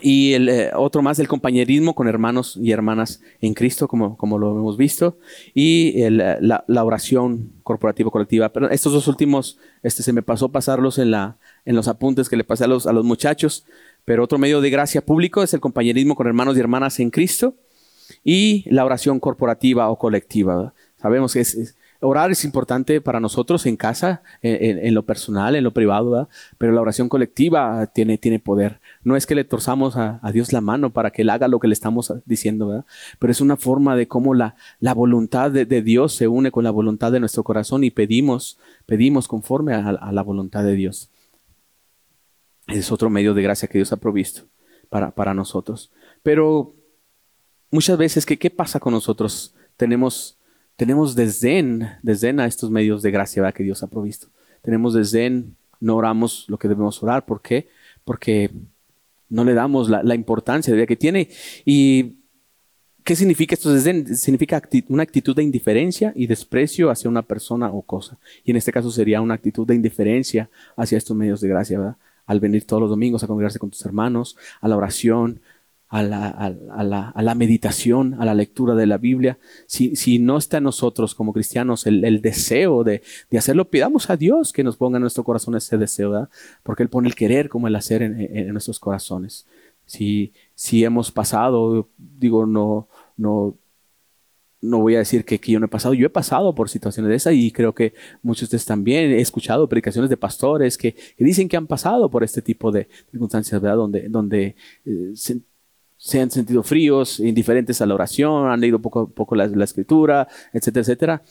Y el, eh, otro más, el compañerismo con hermanos y hermanas en Cristo, como, como lo hemos visto. Y la, la, oración corporativa colectiva. Pero estos dos últimos, este, se me pasó pasarlos en, la, en los apuntes que le pasé a los, a los muchachos. Pero otro medio de gracia público es el compañerismo con hermanos y hermanas en Cristo. Y la oración corporativa o colectiva. Sabemos que es Orar es importante para nosotros en casa, en, lo personal, en lo privado, pero la oración colectiva tiene, tiene poder. No es que le torzamos a, Dios la mano para que Él haga lo que le estamos diciendo, ¿verdad? pero es una forma de cómo la, voluntad de, Dios se une con la voluntad de nuestro corazón y pedimos, pedimos conforme a, la voluntad de Dios. Es otro medio de gracia que Dios ha provisto para, nosotros. Pero muchas veces, ¿qué, ¿qué pasa con nosotros? Tenemos tenemos desdén, desdén a estos medios de gracia que Dios ha provisto. Tenemos desdén, no oramos lo que debemos orar. ¿Por qué? Porque no le damos la, importancia de que tiene. ¿Y qué significa esto? Significa una actitud de indiferencia y desprecio hacia una persona o cosa. Y en este caso sería una actitud de indiferencia hacia estos medios de gracia, ¿verdad? Al venir todos los domingos a congregarse con tus hermanos, a la oración, a la, a, la, meditación, a la lectura de la Biblia, si, si no está en nosotros como cristianos el, deseo de, hacerlo, pidamos a Dios que nos ponga en nuestro corazón ese deseo, porque Él pone el querer como el hacer en, nuestros corazones. Si, si hemos pasado, digo, no, no, no voy a decir que, yo no he pasado, yo he pasado por situaciones de esas y creo que muchos de ustedes también he escuchado predicaciones de pastores que, dicen que han pasado por este tipo de circunstancias, ¿verdad? Donde, donde eh, han sentido fríos, indiferentes a la oración, han leído poco, poco la, escritura, etcétera, etcétera.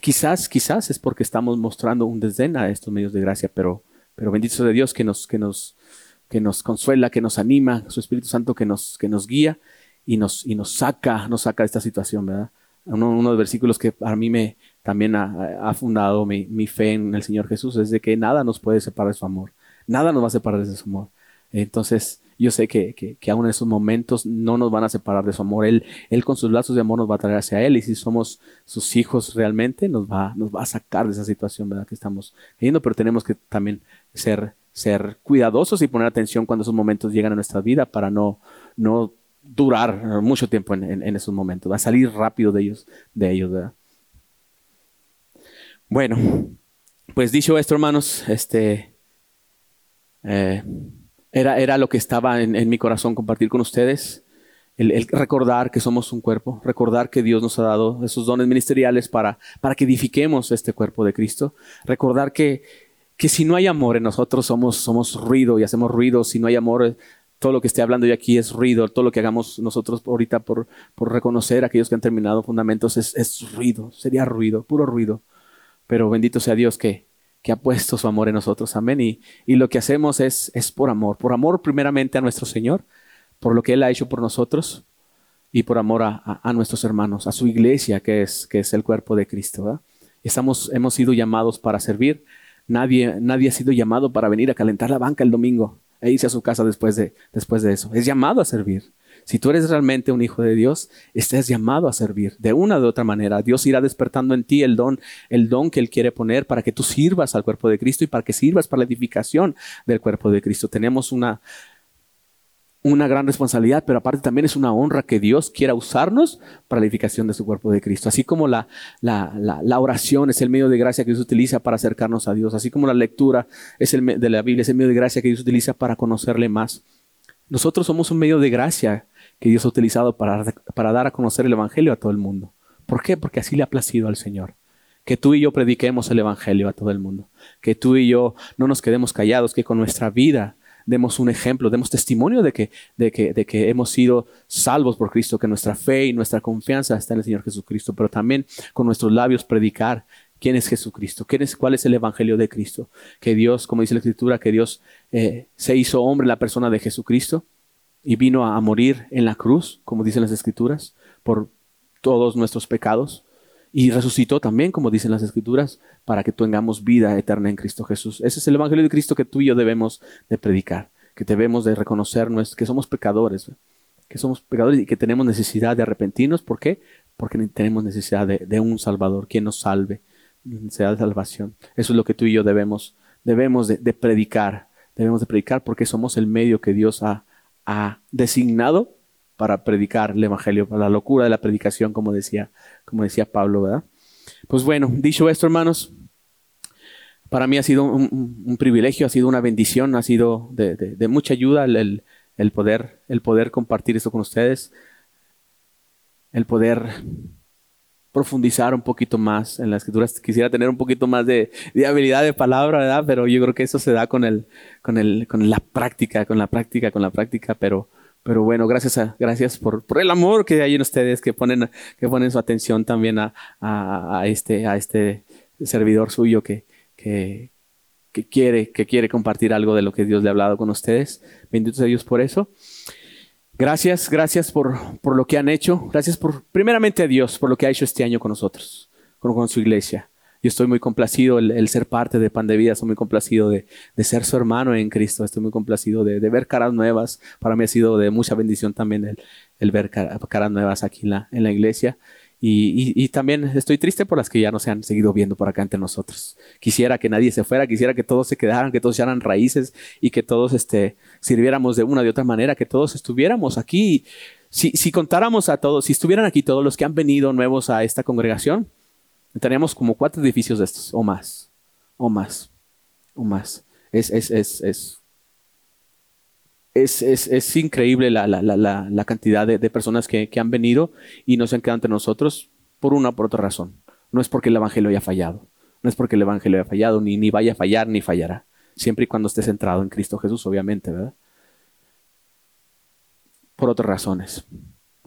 Quizás, quizás es porque estamos mostrando un desdén a estos medios de gracia, pero, pero bendito de Dios que nos, que nos, que nos consuela, que nos anima, su Espíritu Santo que nos, que nos guía y nos, y nos saca, nos saca de esta situación, ¿verdad? Uno, uno de los versículos que a mí me también ha, fundado mi, mi, fe en el Señor Jesús es de que nada nos puede separar de su amor. Nada nos va a separar de su amor. Entonces, yo sé que, que, aún en esos momentos no nos van a separar de su amor. Él, él con sus lazos de amor nos va a traer hacia Él y si somos sus hijos realmente, nos va, nos va a sacar de esa situación ¿verdad? que estamos viviendo, pero tenemos que también ser, ser cuidadosos y poner atención cuando esos momentos llegan a nuestra vida para no, no durar mucho tiempo en, en, esos momentos, va a salir rápido de ellos, de ellos, ¿verdad? Bueno, pues dicho esto, hermanos, este eh, era, lo que estaba en, mi corazón compartir con ustedes. El, recordar que somos un cuerpo, recordar que Dios nos ha dado esos dones ministeriales para, para que edifiquemos este cuerpo de Cristo, recordar que, que si no hay amor en nosotros somos, somos ruido y hacemos ruido, si no hay amor todo lo que esté hablando yo aquí es ruido, todo lo que hagamos nosotros ahorita por, por reconocer a aquellos que han terminado fundamentos es, es ruido, sería ruido, puro ruido. Pero bendito sea Dios que, que ha puesto su amor en nosotros. Amén. Y, y lo que hacemos es, es por amor. Por amor primeramente a nuestro Señor, por lo que Él ha hecho por nosotros y por amor a, a, nuestros hermanos, a su iglesia, que es, que es el cuerpo de Cristo. Estamos, hemos sido llamados para servir. Nadie, nadie ha sido llamado para venir a calentar la banca el domingo e irse a su casa después de, después de eso. Es llamado a servir. Si tú eres realmente un hijo de Dios, estás llamado a servir de una u otra manera. Dios irá despertando en ti el don, el don que Él quiere poner para que tú sirvas al cuerpo de Cristo y para que sirvas para la edificación del cuerpo de Cristo. Tenemos una, una gran responsabilidad, pero aparte también es una honra que Dios quiera usarnos para la edificación de su cuerpo de Cristo. Así como la, la, la, oración es el medio de gracia que Dios utiliza para acercarnos a Dios, así como la lectura es el, de la Biblia es el medio de gracia que Dios utiliza para conocerle más. Nosotros somos un medio de gracia que Dios ha utilizado para, para dar a conocer el Evangelio a todo el mundo. ¿Por qué? Porque así le ha placido al Señor. Que tú y yo prediquemos el Evangelio a todo el mundo. Que tú y yo no nos quedemos callados, que con nuestra vida demos un ejemplo, demos testimonio de que, de que, de que hemos sido salvos por Cristo, que nuestra fe y nuestra confianza está en el Señor Jesucristo, pero también con nuestros labios predicar quién es Jesucristo, quién es, cuál es el Evangelio de Cristo. Que Dios, como dice la Escritura, que Dios eh, se hizo hombre en la persona de Jesucristo y vino a, morir en la cruz, como dicen las escrituras, por todos nuestros pecados. Y resucitó también, como dicen las escrituras, para que tengamos vida eterna en Cristo Jesús. Ese es el Evangelio de Cristo que tú y yo debemos de predicar, que debemos de reconocer que somos pecadores, que somos pecadores y que tenemos necesidad de arrepentirnos. ¿Por qué? Porque tenemos necesidad de, un Salvador, quien nos salve, de salvación. Eso es lo que tú y yo debemos, debemos de predicar. Debemos de predicar porque somos el medio que Dios ha, ha designado para predicar el Evangelio, para la locura de la predicación, como decía, como decía Pablo, ¿verdad? Pues bueno, dicho esto, hermanos, para mí ha sido un, privilegio, ha sido una bendición, ha sido de, mucha ayuda el, el, poder, el poder compartir esto con ustedes, el poder profundizar un poquito más en las escrituras. Quisiera tener un poquito más de, habilidad de palabra, ¿verdad? Pero yo creo que eso se da con, el, con, el, con la práctica, con la práctica, con la práctica. Pero, pero bueno, gracias, a, gracias por, por el amor que hay en ustedes, que ponen, que ponen su atención también a, a, a este, a este servidor suyo que, que, que, quiere, que quiere compartir algo de lo que Dios le ha hablado con ustedes. Benditos a Dios por eso. Gracias, gracias por, por, lo que han hecho. Gracias por, primeramente a Dios, por lo que ha hecho este año con nosotros, con, su iglesia. Yo estoy muy complacido el, ser parte de Pan de Vida, estoy muy complacido de, de ser su hermano en Cristo, estoy muy complacido de, ver caras nuevas. Para mí ha sido de mucha bendición también el, el ver caras nuevas aquí en la, en la iglesia. Y, también estoy triste por las que ya no se han seguido viendo por acá entre nosotros. Quisiera que nadie se fuera, quisiera que todos se quedaran, que todos echaran raíces y que todos este, sirviéramos de una de otra manera, que todos estuviéramos aquí. Si, contáramos a todos, si estuvieran aquí todos los que han venido nuevos a esta congregación, tendríamos como cuatro edificios de estos, o más, o más, o más. Es, es, es, es es, es, es increíble la, la, la, cantidad de, de personas que, que, han venido y no se han quedado entre nosotros por una o por otra razón. No es porque el Evangelio haya fallado, no es porque el Evangelio haya fallado, ni, ni vaya a fallar, ni fallará. Siempre y cuando esté centrado en Cristo Jesús, obviamente, ¿verdad? Por otras razones.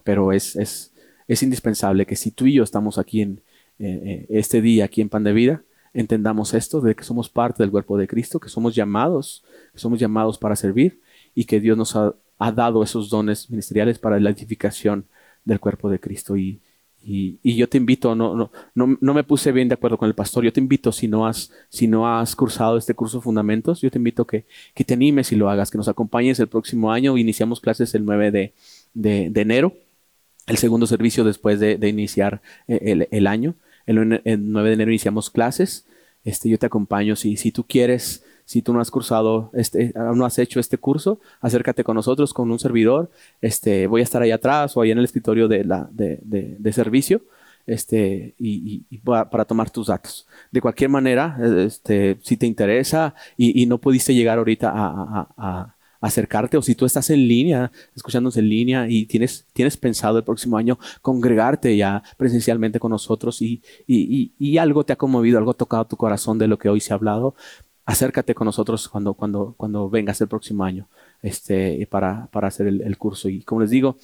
Pero es, es, es indispensable que si tú y yo estamos aquí en eh, eh, este día, aquí en Pan de Vida, entendamos esto de que somos parte del cuerpo de Cristo, que somos llamados, que somos llamados para servir y que Dios nos ha, dado esos dones ministeriales para la edificación del cuerpo de Cristo. Y, y, yo te invito, no, no, no, no, me puse bien de acuerdo con el pastor, yo te invito, si no has, si no has cursado este curso fundamentos, yo te invito que, que te animes y lo hagas, que nos acompañes el próximo año. Iniciamos clases el 9 de, de, de enero, el segundo servicio después de, de iniciar eh, el, el año. El, el, 9 de enero iniciamos clases. Este, yo te acompaño si, si tú quieres si tú no has cursado, este, no has hecho este curso, acércate con nosotros, con un servidor. Este, voy a estar ahí atrás o ahí en el escritorio de, la, de, de, servicio este, y, para, tomar tus datos. De cualquier manera, este, si te interesa y, no pudiste llegar ahorita a, acercarte o si tú estás en línea, escuchándonos en línea y tienes, tienes pensado el próximo año congregarte ya presencialmente con nosotros y, y, algo te ha conmovido, algo ha tocado tu corazón de lo que hoy se ha hablado, acércate con nosotros cuando, cuando, cuando vengas el próximo año. este, para, para hacer el, curso. Y como les digo,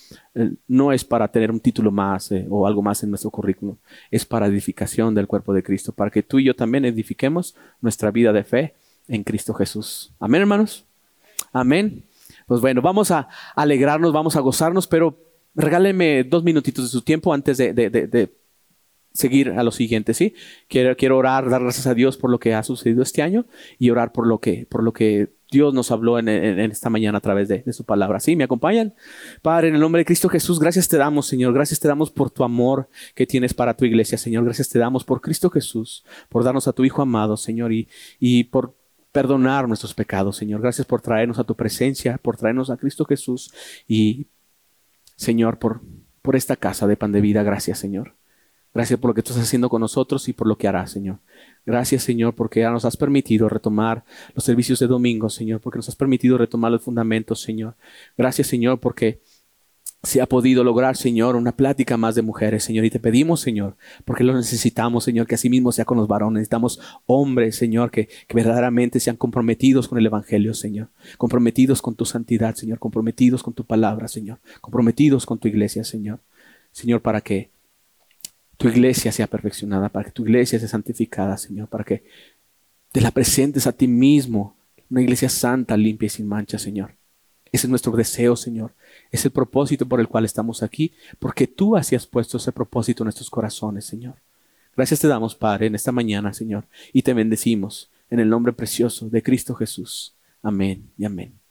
no es para tener un título más eh, o algo más en nuestro currículum, es para edificación del cuerpo de Cristo, para que tú y yo también edifiquemos nuestra vida de fe en Cristo Jesús. Amén, hermanos. Amén. Pues bueno, vamos a alegrarnos, vamos a gozarnos, pero regáleme dos minutitos de su tiempo antes de, seguir a lo siguiente, ¿sí? Quiero, orar, dar gracias a Dios por lo que ha sucedido este año y orar por lo que, por lo que Dios nos habló en, esta mañana a través de, su palabra. ¿Sí? ¿Me acompañan? Padre, en el nombre de Cristo Jesús, gracias te damos, Señor. Gracias te damos por tu amor que tienes para tu iglesia, Señor. Gracias te damos por Cristo Jesús, por darnos a tu Hijo amado, Señor, y, y por perdonar nuestros pecados, Señor. Gracias por traernos a tu presencia, por traernos a Cristo Jesús y, Señor, por, por esta casa de pan de vida. Gracias, Señor. Gracias por lo que estás haciendo con nosotros y por lo que harás, Señor. Gracias, Señor, porque ya nos has permitido retomar los servicios de domingo, Señor, porque nos has permitido retomar los fundamentos, Señor. Gracias, Señor, porque se ha podido lograr, Señor, una plática más de mujeres, Señor. Y te pedimos, Señor, porque lo necesitamos, Señor, que así mismo sea con los varones. Necesitamos hombres, Señor, que, que, verdaderamente sean comprometidos con el Evangelio, Señor. Comprometidos con tu santidad, Señor. Comprometidos con tu palabra, Señor. Comprometidos con tu iglesia, Señor. Señor, para que tu iglesia sea perfeccionada, para que tu iglesia sea santificada, Señor. Para que te la presentes a ti mismo. Una iglesia santa, limpia y sin mancha, Señor. Ese es nuestro deseo, Señor. Es el propósito por el cual estamos aquí, porque tú así has puesto ese propósito en nuestros corazones, Señor. Gracias te damos, Padre, en esta mañana, Señor, y te bendecimos en el nombre precioso de Cristo Jesús. Amén y amén.